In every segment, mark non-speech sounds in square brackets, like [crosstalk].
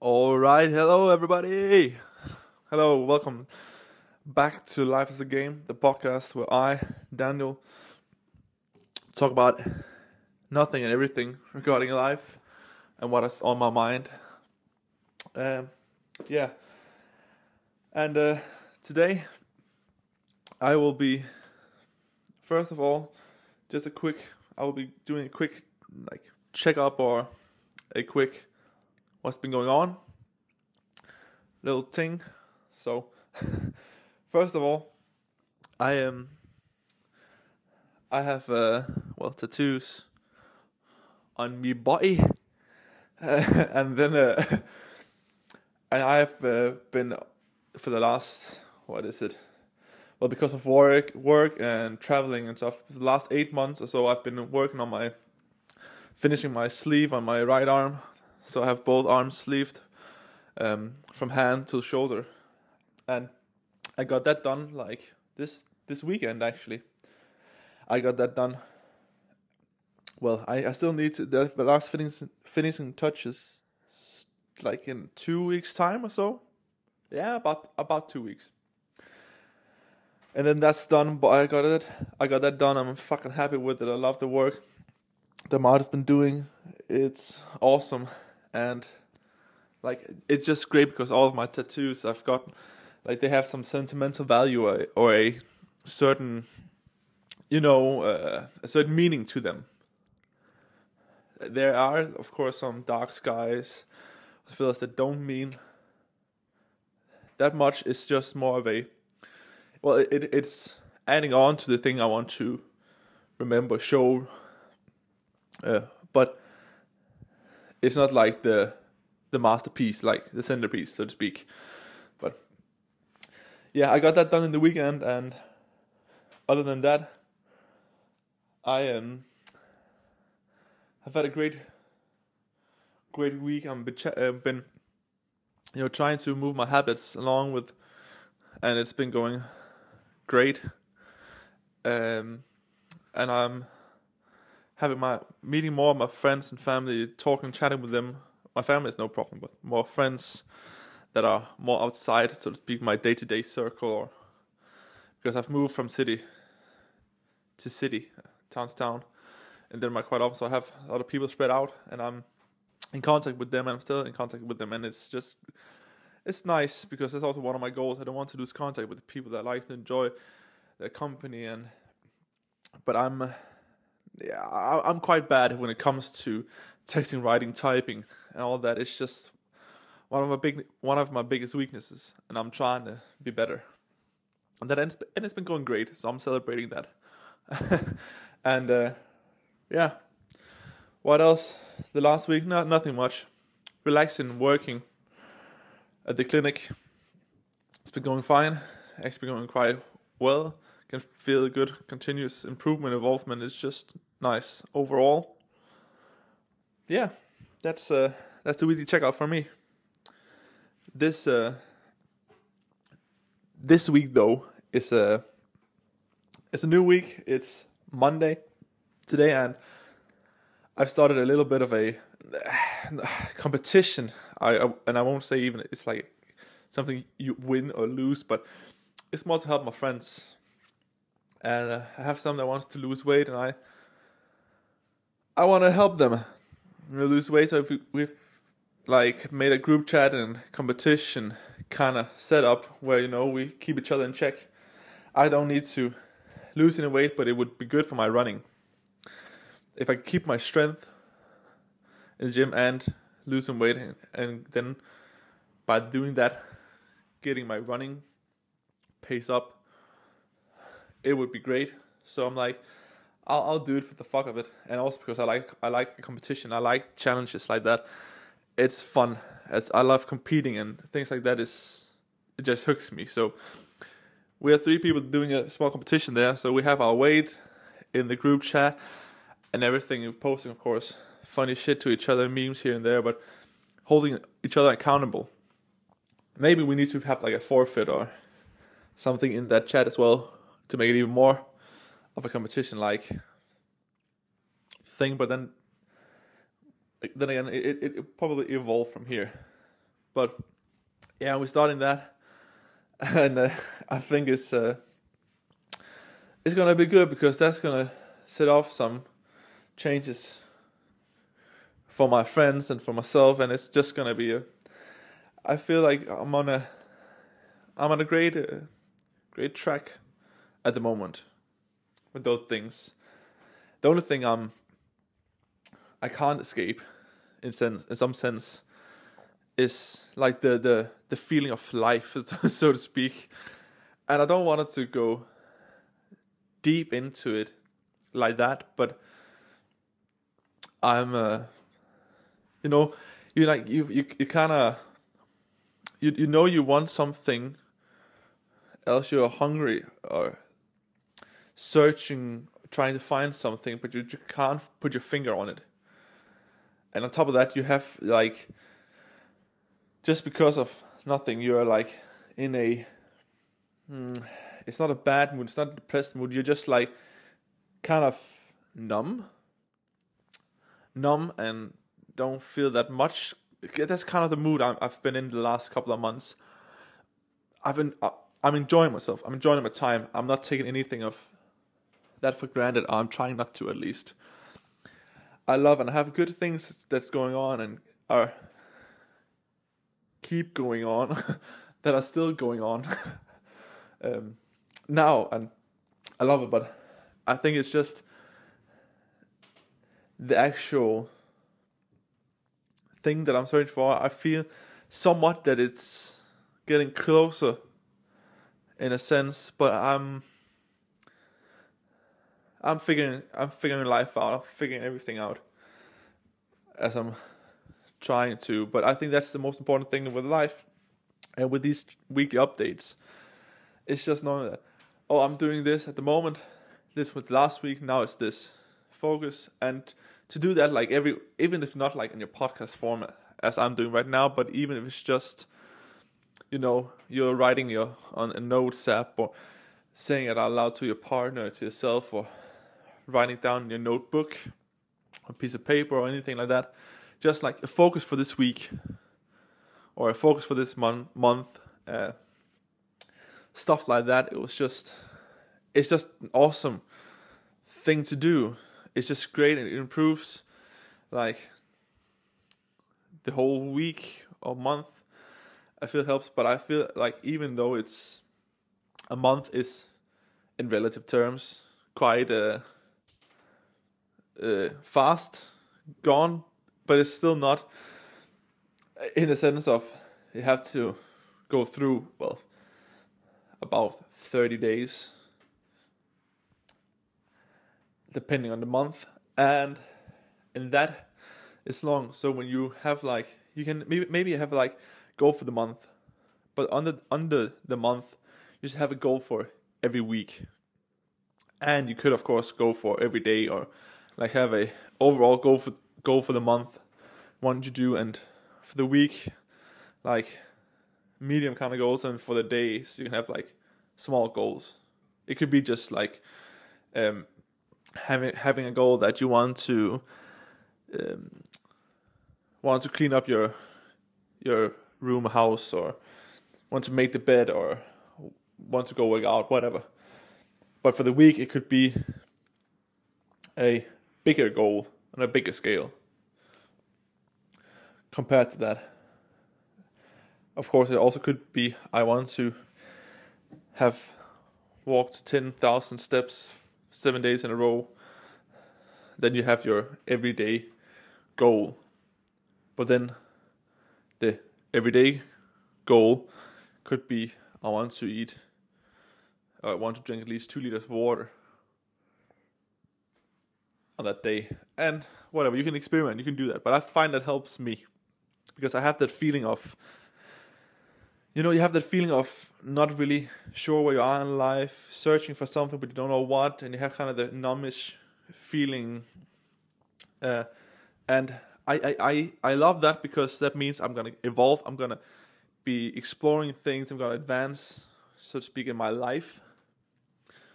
All right, hello everybody. Hello, welcome back to Life as a Game, the podcast where I, Daniel, talk about nothing and everything regarding life and what is on my mind. Um, yeah, and uh, today I will be, first of all, just a quick. I will be doing a quick like checkup or a quick what's been going on little thing. So, [laughs] first of all, I am. I have uh, well tattoos on my body, [laughs] and then uh, [laughs] and I have uh, been for the last what is it? Well, because of work, work and traveling and stuff, the last eight months or so, I've been working on my finishing my sleeve on my right arm. So I have both arms sleeved um, from hand to shoulder, and I got that done like this this weekend actually. I got that done. Well, I, I still need to the, last finishing finishing touches like in two weeks time or so. Yeah, about about two weeks. And then that's done. But I got it. I got that done. I'm fucking happy with it. I love the work the mod has been doing. It's awesome, and like it's just great because all of my tattoos I've got, like they have some sentimental value or, or a certain, you know, uh, a certain meaning to them. There are, of course, some dark skies, feels that don't mean that much. It's just more of a, well, it it's adding on to the thing I want to remember, show. Uh, but it's not like the the masterpiece, like the centerpiece, so to speak. But yeah, I got that done in the weekend, and other than that, I um I've had a great great week. I've been, ch- uh, been you know trying to move my habits along with, and it's been going great. Um, and I'm having my meeting more of my friends and family, talking, chatting with them my family is no problem, but more friends that are more outside, so to speak, my day to day circle, or because I've moved from city to city, town to town, in Denmark quite often, so I have a lot of people spread out, and I'm in contact with them, and I'm still in contact with them, and it's just it's nice because that's also one of my goals. I don't want to lose contact with the people that I like to enjoy their company, and but I'm yeah I'm quite bad when it comes to texting, writing, typing, and all that. It's just one of my big one of my biggest weaknesses, and I'm trying to be better. And that ends, and it's been going great, so I'm celebrating that. [laughs] and uh, yeah, what else? The last week, not nothing much. Relaxing, working at the clinic. It's been going fine. It's been going quite well. Can feel good, continuous improvement, involvement. It's just nice overall yeah, that's uh, that's the weekly checkout for me. This uh, this week though is a it's a new week. It's Monday today, and I've started a little bit of a [sighs] competition. I, I and I won't say even it's like something you win or lose, but it's more to help my friends. And uh, I have some that wants to lose weight, and I I want to help them lose weight. So if we, we've like made a group chat and competition kind of set up where you know we keep each other in check. I don't need to lose any weight, but it would be good for my running. If I keep my strength in the gym and lose some weight, and, and then by doing that, getting my running pace up, it would be great. So I'm like, I'll I'll do it for the fuck of it, and also because I like I like competition. I like challenges like that. It's fun. It's I love competing and things like that. Is it just hooks me. So we are three people doing a small competition there. So we have our weight in the group chat and everything. We're posting, of course, funny shit to each other, memes here and there, but holding each other accountable. Maybe we need to have like a forfeit or something in that chat as well to make it even more of a competition like thing, but then then again, it, it, it probably evolved from here. But yeah, we're starting that, [laughs] and uh, I think it's uh, it's gonna be good because that's gonna set off some changes for my friends and for myself, and it's just gonna be a. I feel like I'm on a, I'm on a great, uh, great track, at the moment, those things. The only thing I'm, I can't escape, in sense, in some sense, is like the the the feeling of life, [laughs] so to speak, and I don't want it to go deep into it like that, but I'm uh you know, you like you you you kind of you you know you want something else you're hungry or searching trying to find something but you, you can't put your finger on it and on top of that you have like just because of nothing you're like in a hmm, it's not a bad mood it's not a depressed mood you're just like kind of numb numb and don't feel that much. That's kind of the mood i have been in the last couple of months. I've been, uh, I'm enjoying myself. I'm enjoying my time. I'm not taking anything of that for granted. I'm trying not to, at least. I love and I have good things that's going on and are keep going on [laughs] that are still going on [laughs] um, now, and I love it. But I think it's just the actual thing that I'm searching for. I feel somewhat that it's getting closer in a sense, but I'm I'm figuring I'm figuring life out. I'm figuring everything out as I'm trying to. But I think that's the most important thing with life and with these weekly updates. It's just knowing that oh I'm doing this at the moment. This was last week. Now it's this focus and to do that like every even if not like in your podcast format as I'm doing right now, but even if it's just you know you're writing your on a notes app or saying it out loud to your partner, to yourself, or writing down in your notebook, a piece of paper or anything like that. Just like a focus for this week or a focus for this month month. Uh, stuff like that. It was just it's just an awesome thing to do it's just great and it improves like the whole week or month. I feel helps, but I feel like even though it's a month is in relative terms quite uh, uh, fast gone, but it's still not in the sense of you have to go through well about 30 days depending on the month, and in that it's long. So when you have like you can maybe maybe have like goal for the month, but under under the month you just have a goal for every week, and you could of course go for every day or like have a overall goal for goal for the month, what you do, and for the week, like medium kind of goals, and for the days you can have like small goals. It could be just like um, having having a goal that you want to um, want to clean up your your room, house, or want to make the bed, or want to go work out, whatever. But for the week, it could be a bigger goal on a bigger scale compared to that. Of course, it also could be I want to have walked 10,000 steps seven days in a row, then you have your everyday goal. But then the everyday goal could be I want to eat, I want to drink at least two liters of water on that day. And whatever, you can experiment, you can do that. But I find that helps me because I have that feeling of you know, you have that feeling of not really sure where you are in life, searching for something but you don't know what, and you have kind of the numbish feeling. Uh, and I, I, I, I love that because that means I'm gonna evolve. I'm gonna be exploring things. I'm gonna advance, so to speak, in my life.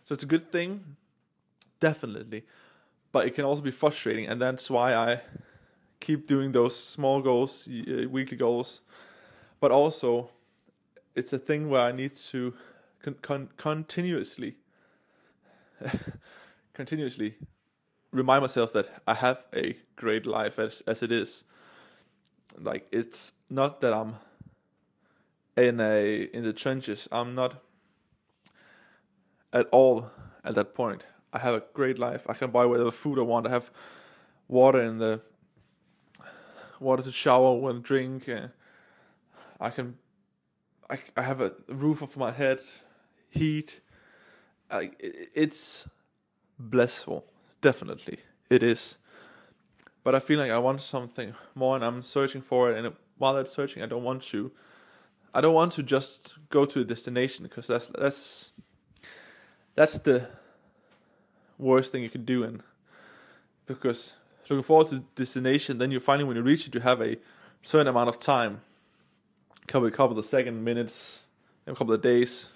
So it's a good thing, definitely. But it can also be frustrating, and that's why I keep doing those small goals, uh, weekly goals, but also it's a thing where I need to con- con- continuously [laughs] continuously remind myself that I have a great life as as it is. Like it's not that I'm in a in the trenches. I'm not at all at that point. I have a great life. I can buy whatever food I want. I have water in the water to shower and drink. Uh, I can. I I have a roof over my head, heat. I, it's blissful, definitely it is. But I feel like I want something more, and I'm searching for it. And while I'm searching, I don't want to. I don't want to just go to a destination because that's that's that's the worst thing you can do. And because looking forward to destination, then you finally when you reach it, you have a certain amount of time, couple a couple of seconds, minutes, a couple of days,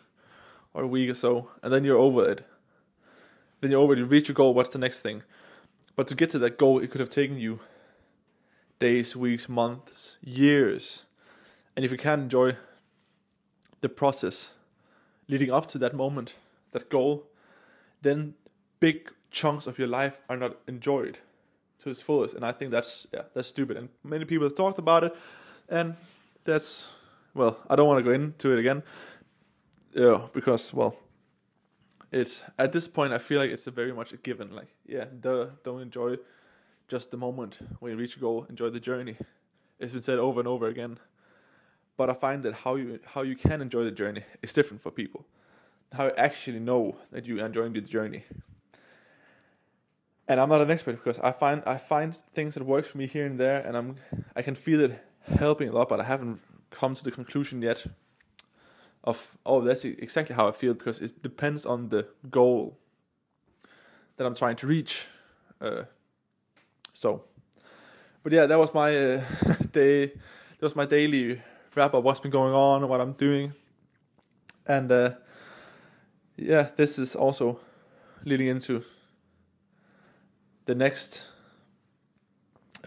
or a week or so, and then you're over it. Then you're over it. You reach your goal. What's the next thing? But to get to that goal, it could have taken you days, weeks, months, years. And if you can't enjoy the process leading up to that moment, that goal, then big chunks of your life are not enjoyed to its fullest. And I think that's yeah, that's stupid. And many people have talked about it, and that's well, I don't want to go into it again. Yeah, because well, it's at this point I feel like it's a very much a given. Like, yeah, duh, don't enjoy just the moment when you reach a goal, enjoy the journey. It's been said over and over again. But I find that how you how you can enjoy the journey is different for people. How you actually know that you are enjoying the journey. And I'm not an expert because I find I find things that works for me here and there and I'm I can feel it helping a lot, but I haven't come to the conclusion yet of oh that's exactly how I feel because it depends on the goal that I'm trying to reach. Uh, so, but yeah, that was my uh, [laughs] day. That was my daily wrap up. What's been going on and what I'm doing, and uh, yeah, this is also leading into the next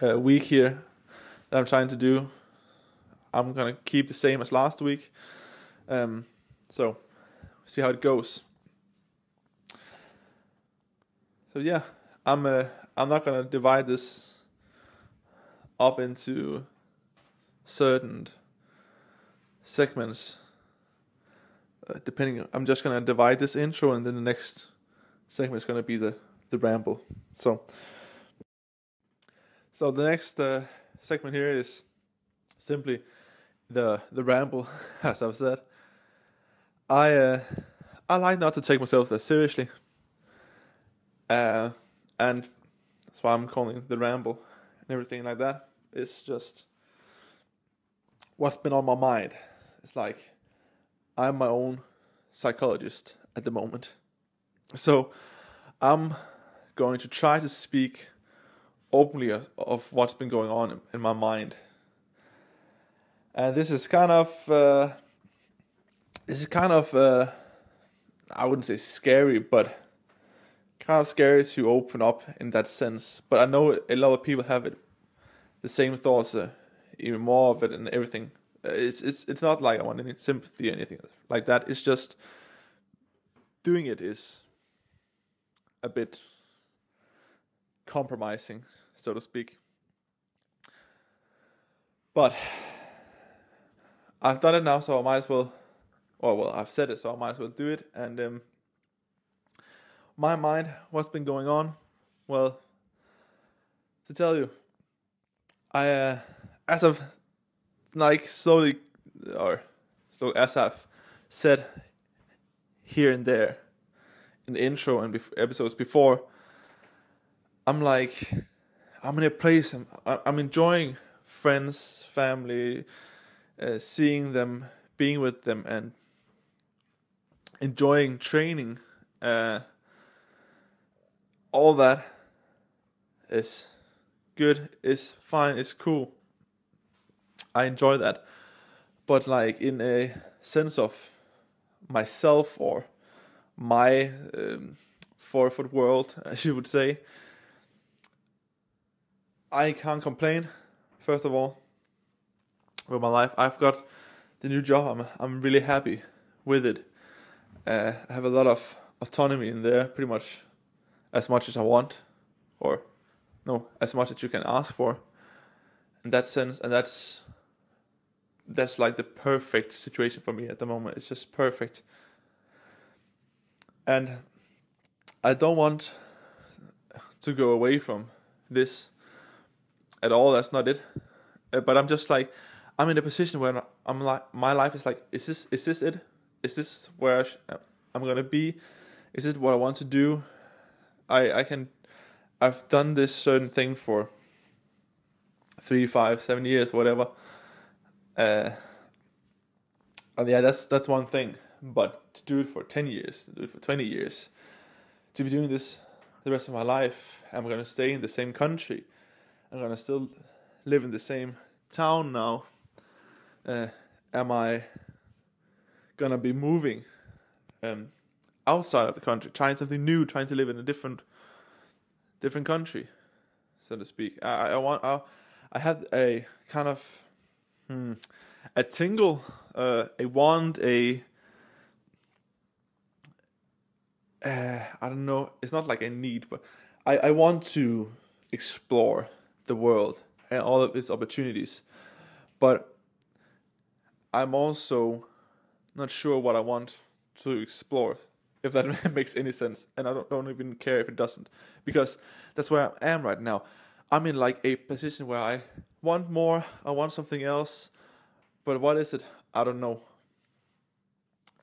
uh, week here that I'm trying to do. I'm gonna keep the same as last week. Um, so see how it goes. So yeah, I'm uh, I'm not gonna divide this up into certain segments. Uh, depending, I'm just gonna divide this intro, and then the next segment is gonna be the the ramble. So, so the next uh, segment here is simply the the ramble, [laughs] as I've said. I uh, I like not to take myself that seriously. Uh, and that's why I'm calling the ramble and everything like that. It's just what's been on my mind. It's like I'm my own psychologist at the moment. So I'm going to try to speak openly of, of what's been going on in, in, my mind. And this is kind of uh, this is kind of uh, I wouldn't say scary, but kind of scary to open up in that sense. But I know a lot of people have it, the same thoughts, uh, even more of it, and everything. Uh, it's it's it's not like I want any sympathy or anything like that. It's just doing it is a bit compromising, so to speak. But I've done it now, so I might as well or well, I've said it, so I might as well do it. And um, my mind, what's been going on? Well, to tell you, I uh, as I've like slowly or so as I've said here and there in the intro and episodes before, I'm like I'm in a place. I'm I'm enjoying friends, family, uh, seeing them, being with them, and enjoying training, uh, all that is good, is fine, is cool. I enjoy that. But like in a sense of myself or my um, four foot world, [laughs] as you would say, I can't complain. First of all, with my life, I've got the new job. I'm I'm really happy with it. Uh, I have a lot of autonomy in there, pretty much as much as I want, or no, as much as you can ask for. In that sense, and that's that's like the perfect situation for me at the moment. It's just perfect. And I don't want to go away from this at all. That's not it. Uh, but I'm just like I'm in a position where I'm like my life is like is this is this it? Is this where I'm gonna be? Is it what I want to do? I I can I've done this certain thing for three, five, seven years, whatever. Uh, and yeah, that's that's one thing. But to do it for ten years, to do it for twenty years, to be doing this the rest of my life, I'm gonna stay in the same country. I'm gonna still live in the same town now. Uh, am I gonna be moving um, outside of the country, trying something new, trying to live in a different different country, so to speak? I, I want I, I had a kind of Hmm. A tingle, uh, a wand, a uh, I don't know. It's not like a need, but I, I want to explore the world and all of its opportunities. But I'm also not sure what I want to explore, if that [laughs] makes any sense. And I don't, don't even care if it doesn't, because that's where I am right now. I'm in like a position where I want more, I want something else, but what is it? I don't know.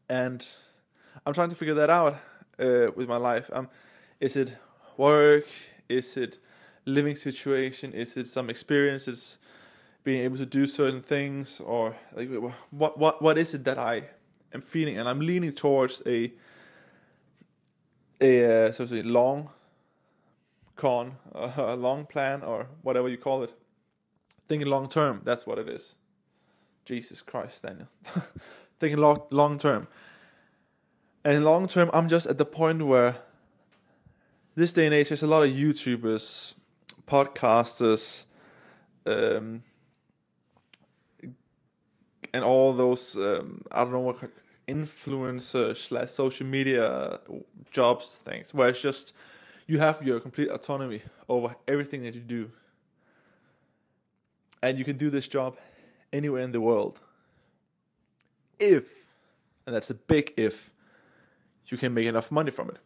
And I'm trying to figure that out uh, with my life. Um, is it work? Is it living situation? Is it some experiences? Being able to do certain things, or like what what what is it that I am feeling? And I'm leaning towards a a uh, so to say long con, [laughs] a long plan, or whatever you call it thinking long term. That's what it is. Jesus Christ, Daniel. [laughs] thinking long long term. And long term, I'm just at the point where this day and age, there's a lot of YouTubers, podcasters, um, and all those um, I don't know what influencers slash social media jobs things where it's just you have your complete autonomy over everything that you do and you can do this job anywhere in the world. If, and that's a big if, you can make enough money from it.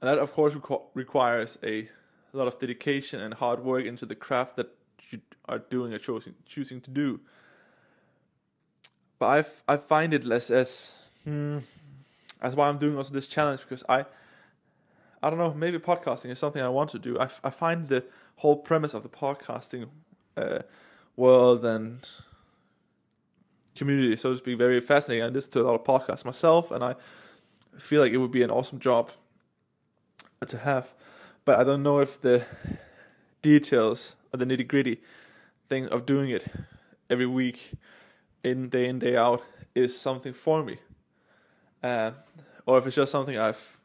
And that, of course, requ- requires a lot of dedication and hard work into the craft that you are doing or choosing, choosing to do. But I, f- I find it less as hmm, that's why I'm doing also this challenge because I I don't know maybe podcasting is something I want to do. I, f- I find the whole premise of the podcasting uh, world and community, so to speak, very fascinating. I listen to a lot of podcasts myself, and I feel like it would be an awesome job to have. But I don't know if the details or the nitty gritty thing of doing it every week, in day in day out, is something for me, uh, or if it's just something I've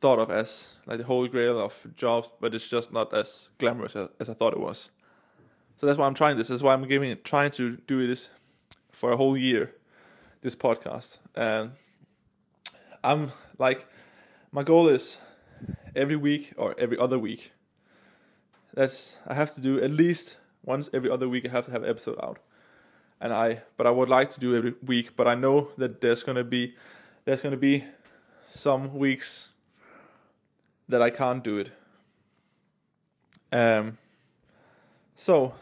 thought of as like the holy grail of jobs, but it's just not as glamorous as, as I thought it was. So that's why I'm trying this. That's why I'm giving it, trying to do this for a whole year, this podcast. And I'm like, my goal is every week or every other week. That's I have to do at least once every other week. I have to have an episode out, and I but I would like to do every week. But I know that there's gonna be there's gonna be some weeks that I can't do it. Um, so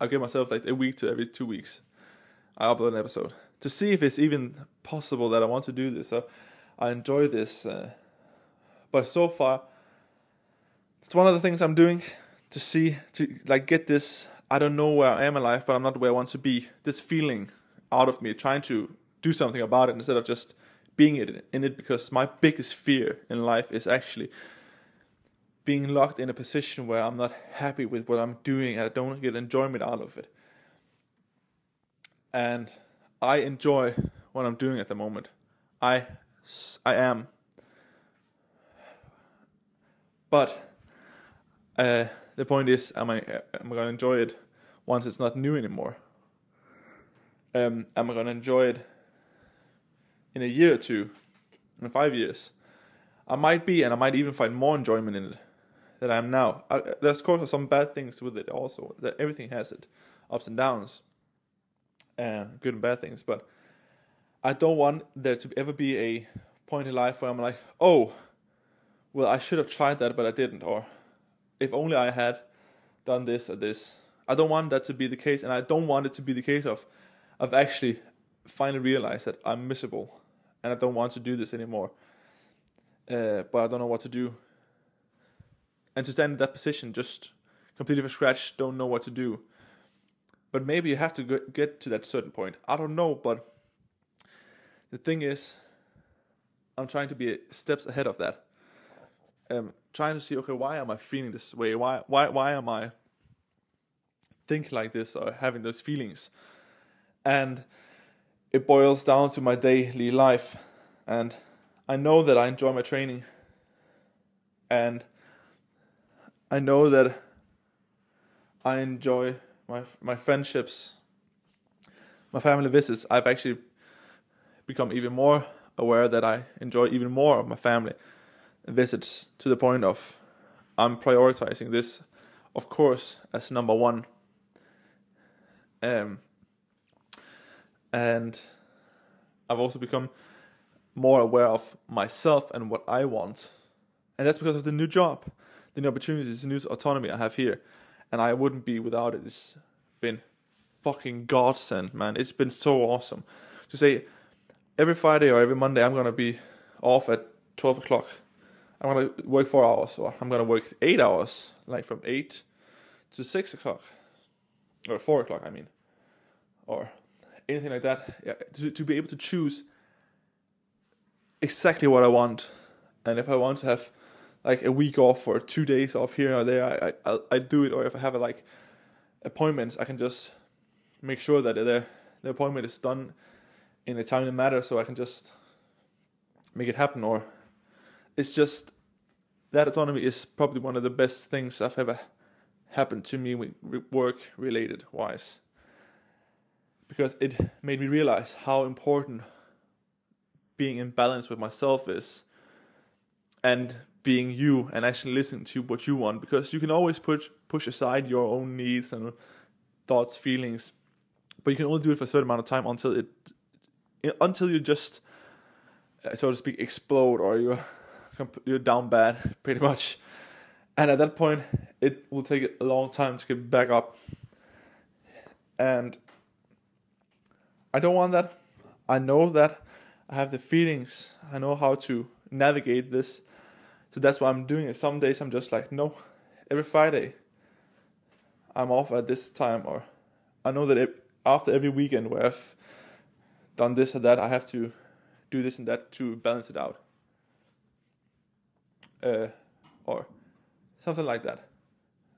I'll give myself like a week to every two weeks. I upload an episode to see if it's even possible that I want to do this. So I enjoy this, uh, but so far, it's one of the things I'm doing to see to like get this. I don't know where I am in life, but I'm not where I want to be. This feeling out of me, trying to do something about it instead of just being in it because my biggest fear in life is actually being locked in a position where I'm not happy with what I'm doing and I don't get enjoyment out of it. And I enjoy what I'm doing at the moment. I I am. But uh, the point is, am I am I gonna enjoy it once it's not new anymore? Um, am I gonna enjoy it in a year or two, in five years? I might be, and I might even find more enjoyment in it than I am now. I, there's of course some bad things with it also. That everything has it, ups and downs, and good and bad things. But I don't want there to ever be a point in life where I'm like, oh, well, I should have tried that, but I didn't, or if only I had done this or this. I don't want that to be the case, and I don't want it to be the case of, of actually finally realize that I'm miserable, and I don't want to do this anymore. Uh, but I don't know what to do. And to stand in that position, just completely from scratch, don't know what to do. But maybe you have to get to that certain point. I don't know, but the thing is, I'm trying to be steps ahead of that. Um, trying to see, okay, why am I feeling this way? Why, why, why am I thinking like this or having those feelings? And it boils down to my daily life, and I know that I enjoy my training, and I know that I enjoy my my friendships, my family visits. I've actually become even more aware that I enjoy even more of my family visits to the point of I'm prioritizing this, of course, as number one. Um, and I've also become more aware of myself and what I want. And that's because of the new job, the new opportunities, the new autonomy I have here. And I wouldn't be without it. It's been fucking godsend, man. It's been so awesome. To say every Friday or every Monday I'm gonna be off at twelve o'clock. I'm gonna work four hours or I'm gonna work eight hours, like from eight to six o'clock. Or four o'clock I mean. Or anything like that. Yeah, to, to be able to choose exactly what I want. And if I want to have like a week off or two days off here or there, I I I do it. Or if I have a, like appointments, I can just make sure that the the appointment is done in a timely manner, so I can just make it happen. Or it's just that autonomy is probably one of the best things I've ever happened to me work related wise because it made me realize how important being in balance with myself is and being you and actually listening to what you want because you can always push push aside your own needs and thoughts feelings but you can only do it for a certain amount of time until it until you just uh, so to speak explode or you're [laughs] you're down bad [laughs] pretty much and at that point it will take a long time to get back up and i don't want that i know that I have the feelings. I know how to navigate this. So that's why I'm doing it. Some days I'm just like, no, every Friday I'm off at this time, or I know that after every weekend where I've done this or that, I have to do this and that to balance it out. Uh, or something like that.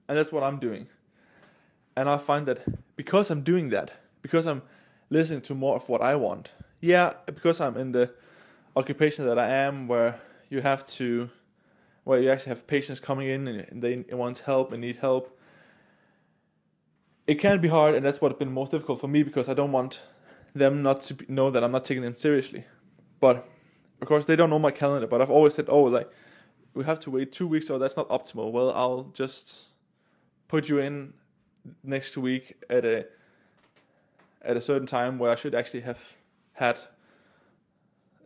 And that's what I'm doing. And I find that because I'm doing that, because I'm listening to more of what I want, yeah, because I'm in the occupation that I am, where you have to, where you actually have patients coming in and they want help and need help. It can be hard, and that's what's been most difficult for me because I don't want them not to know that I'm not taking them seriously. But of course, they don't know my calendar. But I've always said, oh, like we have to wait two weeks, so that's not optimal. Well, I'll just put you in next week at a at a certain time where I should actually have had.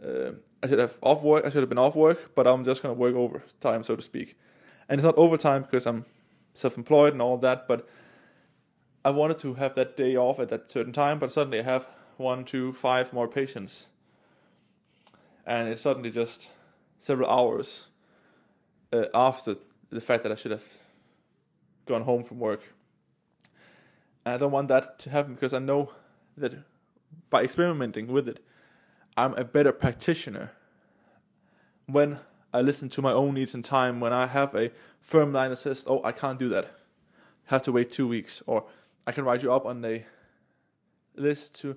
Uh, I should have off work. I should have been off work, but I'm just gonna work overtime, so to speak. And it's not overtime because I'm self-employed and all that. But I wanted to have that day off at that certain time, but suddenly I have one, two, five more patients, and it's suddenly just several hours uh, after the fact that I should have gone home from work. And I don't want that to happen because I know that by experimenting with it, I'm a better practitioner. When I listen to my own needs and time, when I have a firm line that says, "Oh, I can't do that," have to wait two weeks, or I can write you up on a list to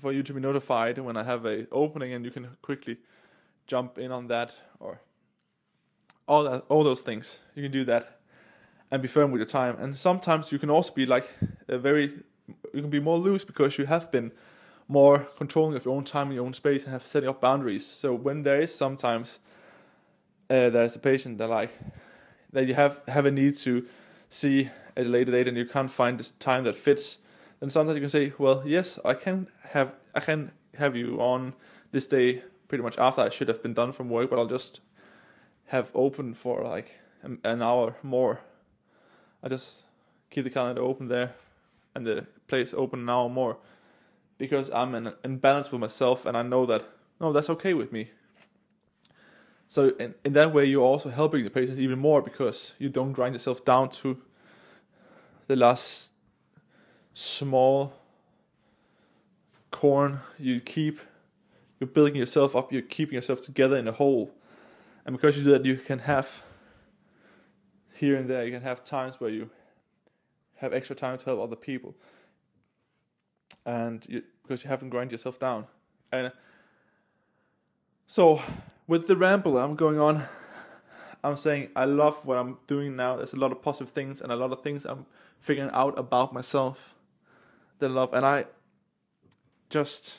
for you to be notified when I have a opening, and you can quickly jump in on that, or all that, all those things. You can do that, and be firm with your time. And sometimes you can also be like a very, you can be more loose because you have been more controlling of your own time and your own space and have setting up boundaries. So when there is sometimes uh, there's a patient that like that you have have a need to see at a later date and you can't find the time that fits, then sometimes you can say, well, yes, I can have I can have you on this day pretty much after I should have been done from work, but I'll just have open for like an hour more. I just keep the calendar open there and the place open an hour more because I'm in, in balance with myself and I know that no, that's okay with me. So in, in that way, you're also helping the patient even more because you don't grind yourself down to the last small corn. You keep you're building yourself up. You're keeping yourself together in a whole, and because you do that, you can have here and there. You can have times where you have extra time to help other people and you, because you haven't grind yourself down. And so, with the ramble I'm going on, I'm saying I love what I'm doing now. There's a lot of positive things and a lot of things I'm figuring out about myself. The love, and I just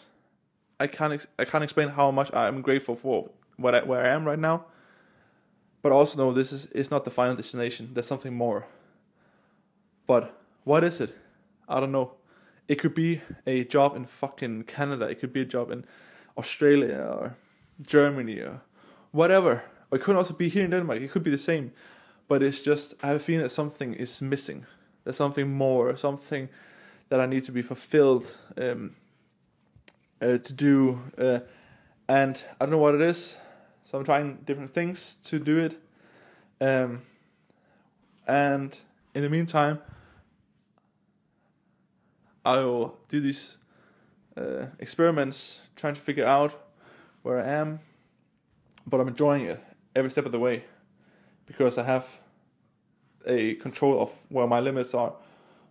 I can't ex- I can't explain how much I'm grateful for what I, where I am right now. But also know this is is not the final destination. There's something more. But what is it? I don't know. It could be a job in fucking Canada. It could be a job in Australia or Germany or whatever. Or it could also be here in Denmark. It could be the same. But it's just, I have a feeling that something is missing. There's something more, something that I need to be fulfilled um, uh, to do. Uh, and I don't know what it is. So I'm trying different things to do it. Um, and in the meantime, I will do these uh, experiments, trying to figure out where I am, but I'm enjoying it every step of the way because I have a control of where my limits are,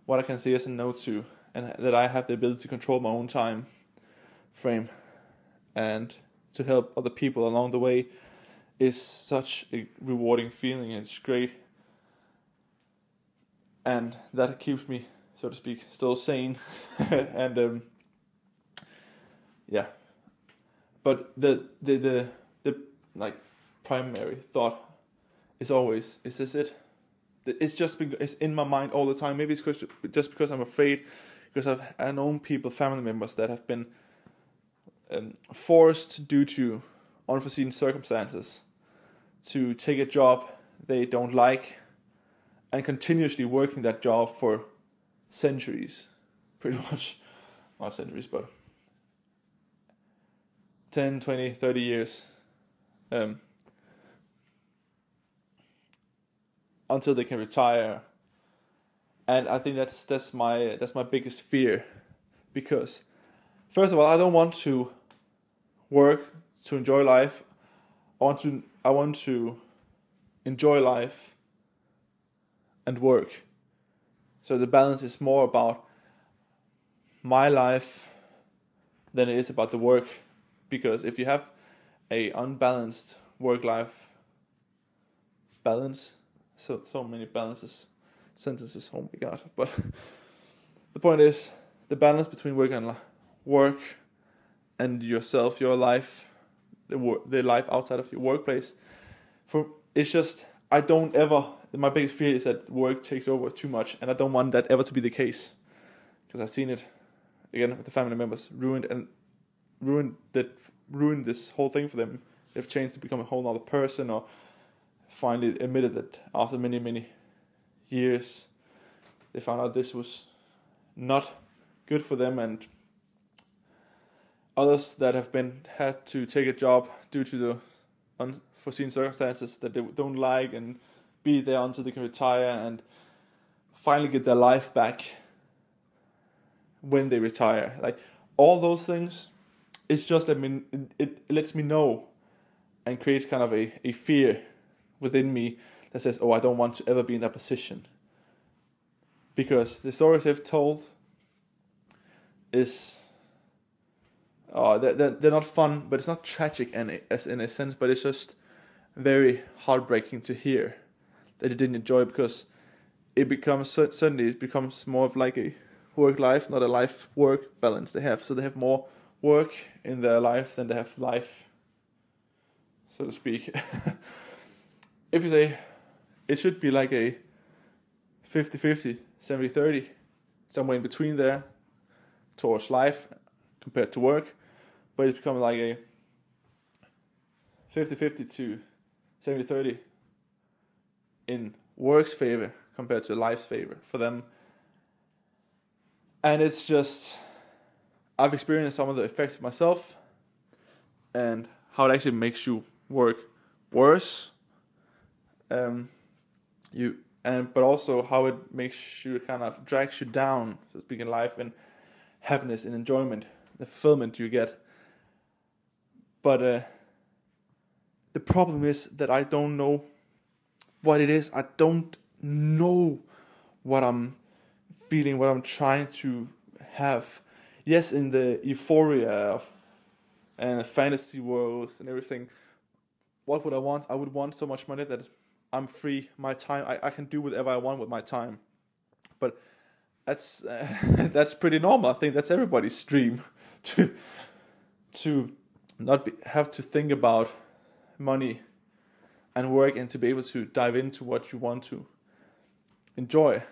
what I can say yes and no to, and that I have the ability to control my own time frame and to help other people along the way is such a rewarding feeling. It's great, and that keeps me so to speak, still sane, [laughs] and um, yeah. But the the the the like primary thought is always is this it? It's just been it's in my mind all the time. Maybe it's just because I'm afraid, because I've I known people, family members that have been um, forced due to unforeseen circumstances to take a job they don't like and continuously working that job for centuries, pretty [laughs] much. Not centuries, but 10, 20, 30 years. Um, until they can retire. And I think that's that's my that's my biggest fear because first of all I don't want to work to enjoy life. I want to I want to enjoy life and work. So the balance is more about my life than it is about the work. Because if you have a unbalanced work life balance, so so many balances sentences, oh my god. But [laughs] the point is the balance between work and work and yourself, your life, the the life outside of your workplace. For it's just I don't ever my biggest fear is that work takes over too much, and I don't want that ever to be the case, because I've seen it again with the family members ruined and ruined that ruined this whole thing for them. They've changed to become a whole other person, or finally admitted that after many many years, they found out this was not good for them, and others that have been had to take a job due to the unforeseen circumstances that they don't like and be there until they can retire and finally get their life back when they retire. Like all those things, it's just I mean it, it lets me know and creates kind of a, a fear within me that says, Oh, I don't want to ever be in that position. Because the stories they've told is uh, they're, they're, they're not fun, but it's not tragic in, as in a sense, but it's just very heartbreaking to hear that you didn't enjoy because it becomes suddenly it becomes more of like a work life, not a life work balance they have. So they have more work in their life than they have life, so to speak. [laughs] if you say it should be like a 50 50, 70 30, somewhere in between there towards life compared to work, but it's becoming like a 50 50 to 70 30 in work's favor compared to life's favor for them. And it's just, I've experienced some of the effects myself and how it actually makes you work worse. Um, you and but also how it makes you kind of drags you down, so to life and happiness and enjoyment, the fulfillment you get. But uh, the problem is that I don't know what it is. I don't know what I'm feeling, what I'm trying to have. Yes, in the euphoria of and fantasy worlds and everything, what would I want? I would want so much money that I'm free. My time, I, I can do whatever I want with my time. But that's uh, [laughs] that's pretty normal. I think that's everybody's dream [laughs] to to not be, have to think about money and work and to be able to dive into what you want to enjoy.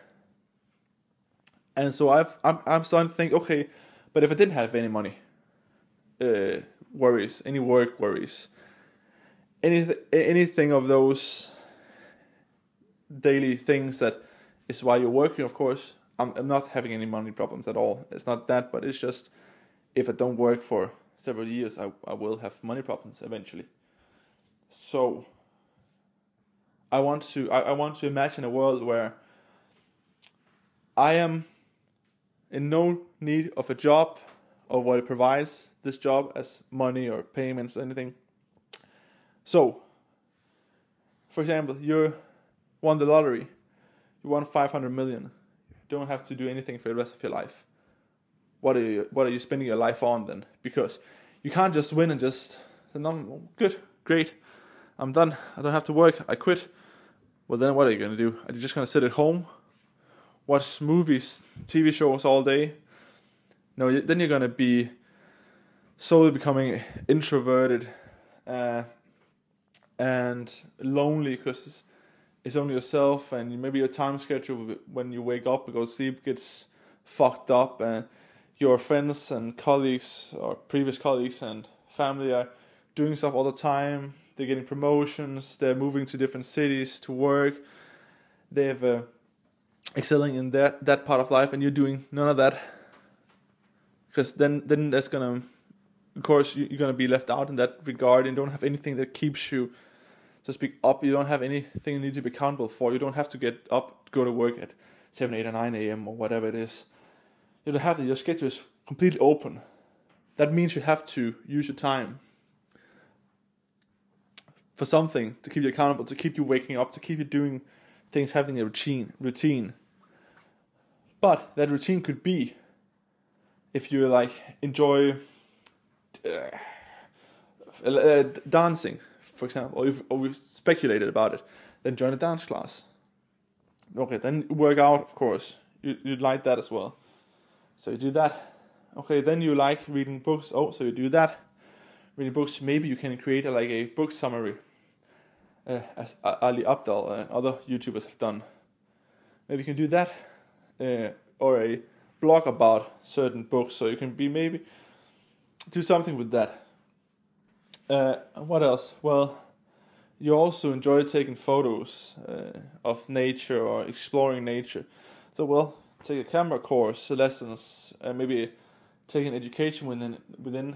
And so I've I'm I'm starting to think, okay, but if I didn't have any money, uh, worries, any work worries, anything anything of those daily things that is why you're working, of course. I'm I'm not having any money problems at all. It's not that, but it's just if I don't work for several years, I I will have money problems eventually. So I want to I, I want to imagine a world where I am in no need of a job or what it provides this job as money or payments or anything. So, for example, you won the lottery, you won 500 million. You don't have to do anything for the rest of your life. What are you, what are you spending your life on then? Because you can't just win and just, no, good, great, I'm done. I don't have to work. I quit. Well, then what are you going to do? Are you just going to sit at home, watch movies, TV shows all day? No, then you're going to be slowly becoming introverted uh, and lonely because it's, only yourself and maybe your time schedule when you wake up and go to sleep gets fucked up and your friends and colleagues or previous colleagues and family are doing stuff all the time. They're getting promotions, they're moving to different cities to work, they're uh, excelling in that that part of life, and you're doing none of that. Because then then that's gonna, of course, you're gonna be left out in that regard, and don't have anything that keeps you, to speak up. You don't have anything you need to be accountable for. You don't have to get up, go to work at seven, eight, or nine a.m. or whatever it is. You don't have that. Your schedule is completely open. That means you have to use your time for something to keep you accountable, to keep you waking up, to keep you doing things, having a routine. Routine. But that routine could be if you like enjoy uh, uh, dancing, for example, or, you've, or we speculated about it, then join a dance class. Okay, then work out, of course. You you like that as well, so you do that. Okay, then you like reading books. Oh, so you do that. Reading books. Maybe you can create a, like a book summary uh, as Ali Abdaal and other YouTubers have done. Maybe you can do that, uh, or a blog about certain books, so you can be maybe do something with that. Uh, what else? Well, you also enjoy taking photos uh, of nature or exploring nature. So, well, take a camera course, lessons, uh, maybe take an education within within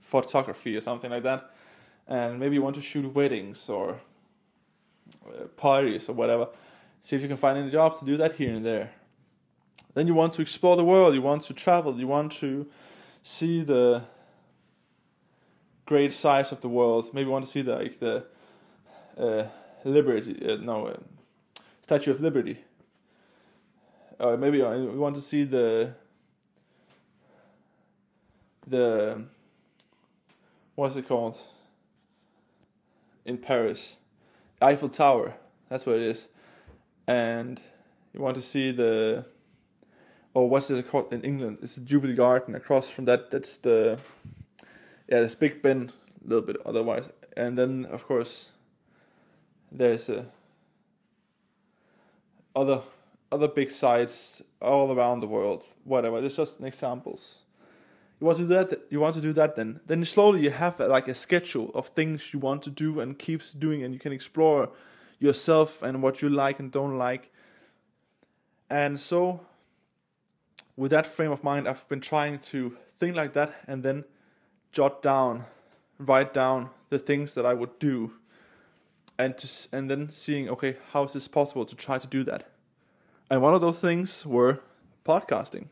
photography or something like that and maybe you want to shoot weddings or uh, parties or whatever. See if you can find any jobs to do that here and there. Then you want to explore the world, you want to travel, you want to see the great sights of the world. Maybe want to see the like the uh, Liberty, uh, no, uh, Statue of Liberty. Or maybe we want to see the the what's it called? in Paris. Eiffel Tower, that's what it is. And You want to see the or what's it called in England? It's the Jubilee Garden. Across from that, that's the yeah, there's Big Ben a little bit otherwise, and then of course there's a other other big sites all around the world. Whatever. It's just examples. You want to do that. You want to do that. Then, then slowly you have uh, like a schedule of things you want to do and keeps doing, and you can explore yourself and what you like and don't like. And so, with that frame of mind, I've been trying to think like that and then jot down, write down the things that I would do, and to and then seeing okay, how is this possible to try to do that? And one of those things were podcasting.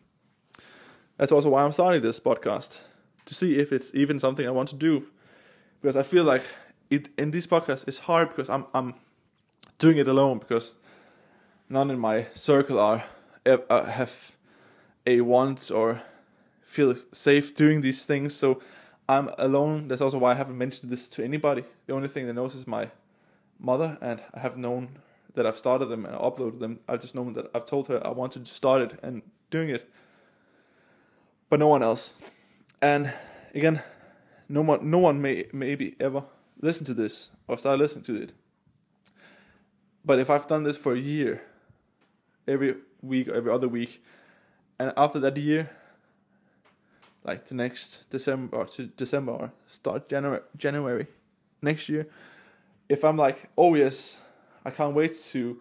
That's also why I'm starting this podcast to see if it's even something I want to do, because I feel like it in this podcast it's hard because I'm I'm doing it alone because none in my circle are uh, have a want or feel safe doing these things. So I'm alone. That's also why I haven't mentioned this to anybody. The only thing that knows is my mother, and I have known that I've started them and uploaded them. I've just known that I've told her I wanted to start it and doing it, but no one else. And again, no one, no one may maybe ever listen to this or start listening to it. But if I've done this for a year, every week every other week, and after that year, like the next December or to December or start January January next year, if I'm like, oh yes, I can't wait to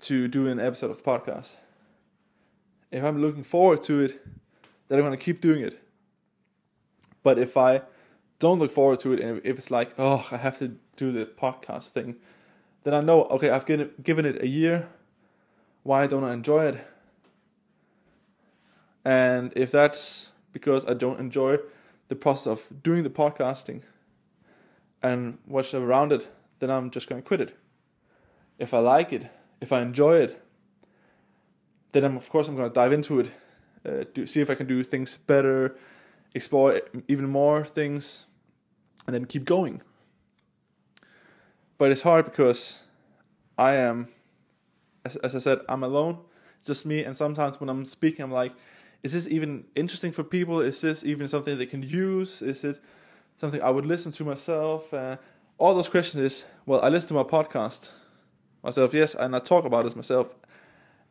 to do an episode of the podcast. If I'm looking forward to it, then I'm gonna keep doing it. But if I don't look forward to it, and if it's like, oh, I have to do the podcast thing, then I know, okay, I've given given it a year. Why don't I enjoy it? And if that's because I don't enjoy the process of doing the podcasting and what's around it, then I'm just going to quit it. If I like it, if I enjoy it, then I'm, of course I'm going to dive into it, uh, do, see if I can do things better, explore even more things, and then keep going. But it's hard because I am, as, as I said, I'm alone. Just me, and sometimes when I'm speaking, I'm like, is this even interesting for people? Is this even something they can use? Is it something I would listen to myself? Uh, all those questions is well, I listen to my podcast myself, yes, and I talk about this myself,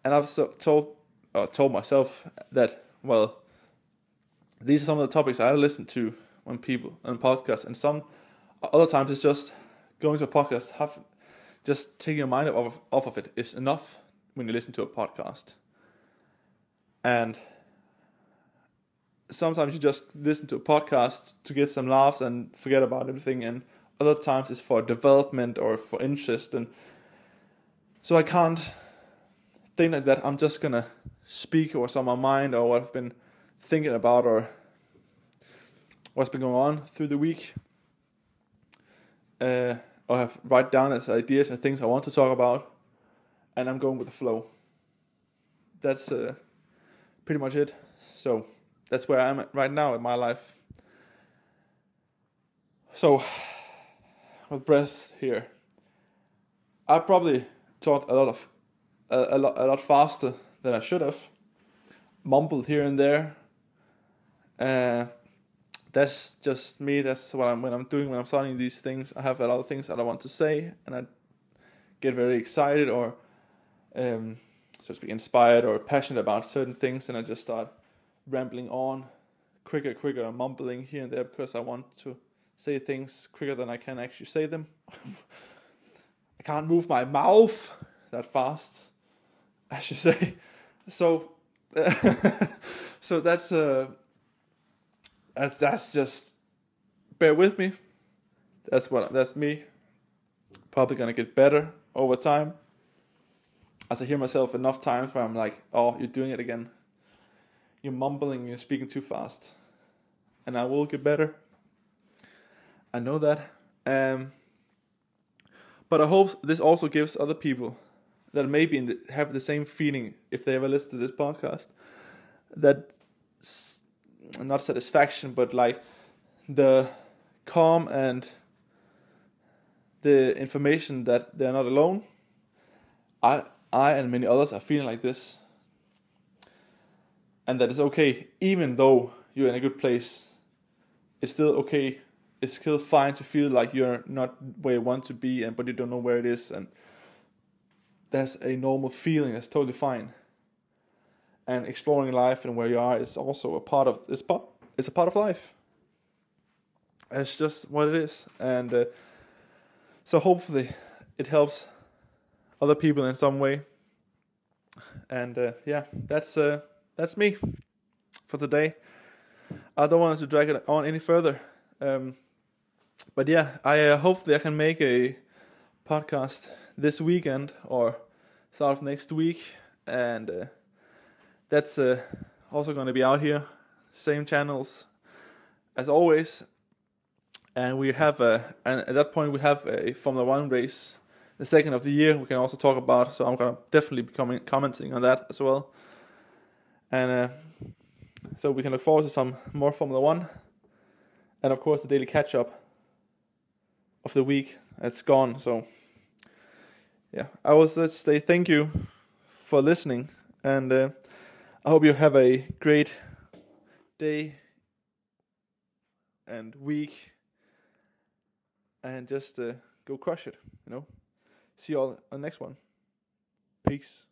and I've so told uh, told myself that well, these are some of the topics I listen to when people on podcasts, and some other times it's just going to a podcast, have just taking your mind off off of it is enough when you listen to a podcast, and sometimes you just listen to a podcast to get some laughs and forget about everything and other times it's for development or for interest and so I can't think like that I'm just gonna speak what's on my mind or what I've been thinking about or what's been going on through the week. Uh, or have write down as ideas and things I want to talk about, and I'm going with the flow. That's uh, pretty much it. So that's where I'm at right now in my life. So with breath here. I probably talked a lot of a, a lot a lot faster than I should have. Mumbled here and there. Uh, that's just me. That's what I'm when I'm doing when I'm starting these things. I have a lot of things that I want to say, and I get very excited or, um, so to speak, inspired or passionate about certain things, and I just start rambling on, quicker, quicker, mumbling here and there because I want to say things quicker than I can actually say them. [laughs] I can't move my mouth that fast, I should say. So, [laughs] so that's uh, that's that's just bear with me. That's what that's me. Probably gonna get better over time. As I hear myself enough times where I'm like, "Oh, you're doing it again. You're mumbling. You're speaking too fast," and I will get better. I know that. Um, but I hope this also gives other people that maybe have the same feeling if they ever listen to this podcast that not satisfaction but like the calm and the information that they're not alone i I and many others are feeling like this, and that it's okay, even though you're in a good place. It's still okay. It's still fine to feel like you're not where you want to be, and but you don't know where it is, and that's a normal feeling. That's totally fine. And exploring life and where you are is also a part of it's part it's a part of life. It's just what it is, and uh, so hopefully it helps other people in some way. And uh, yeah, that's uh, that's me for today. I don't want to drag it on any further. Um, but yeah, I uh, hope that I can make a podcast this weekend or start of next week, and uh, that's uh, also going to be out here, same channels as always. And we have a, and at that point we have a Formula One race, the second of the year. We can also talk about. So I'm gonna definitely be commenting on that as well. And uh, so we can look forward to some more Formula One, and of course the daily catch up of the week. It's gone. So yeah, I will just say thank you for listening, and uh, I hope you have a great day and week, and just uh, go crush it. You know. See you all on the next one. Peace.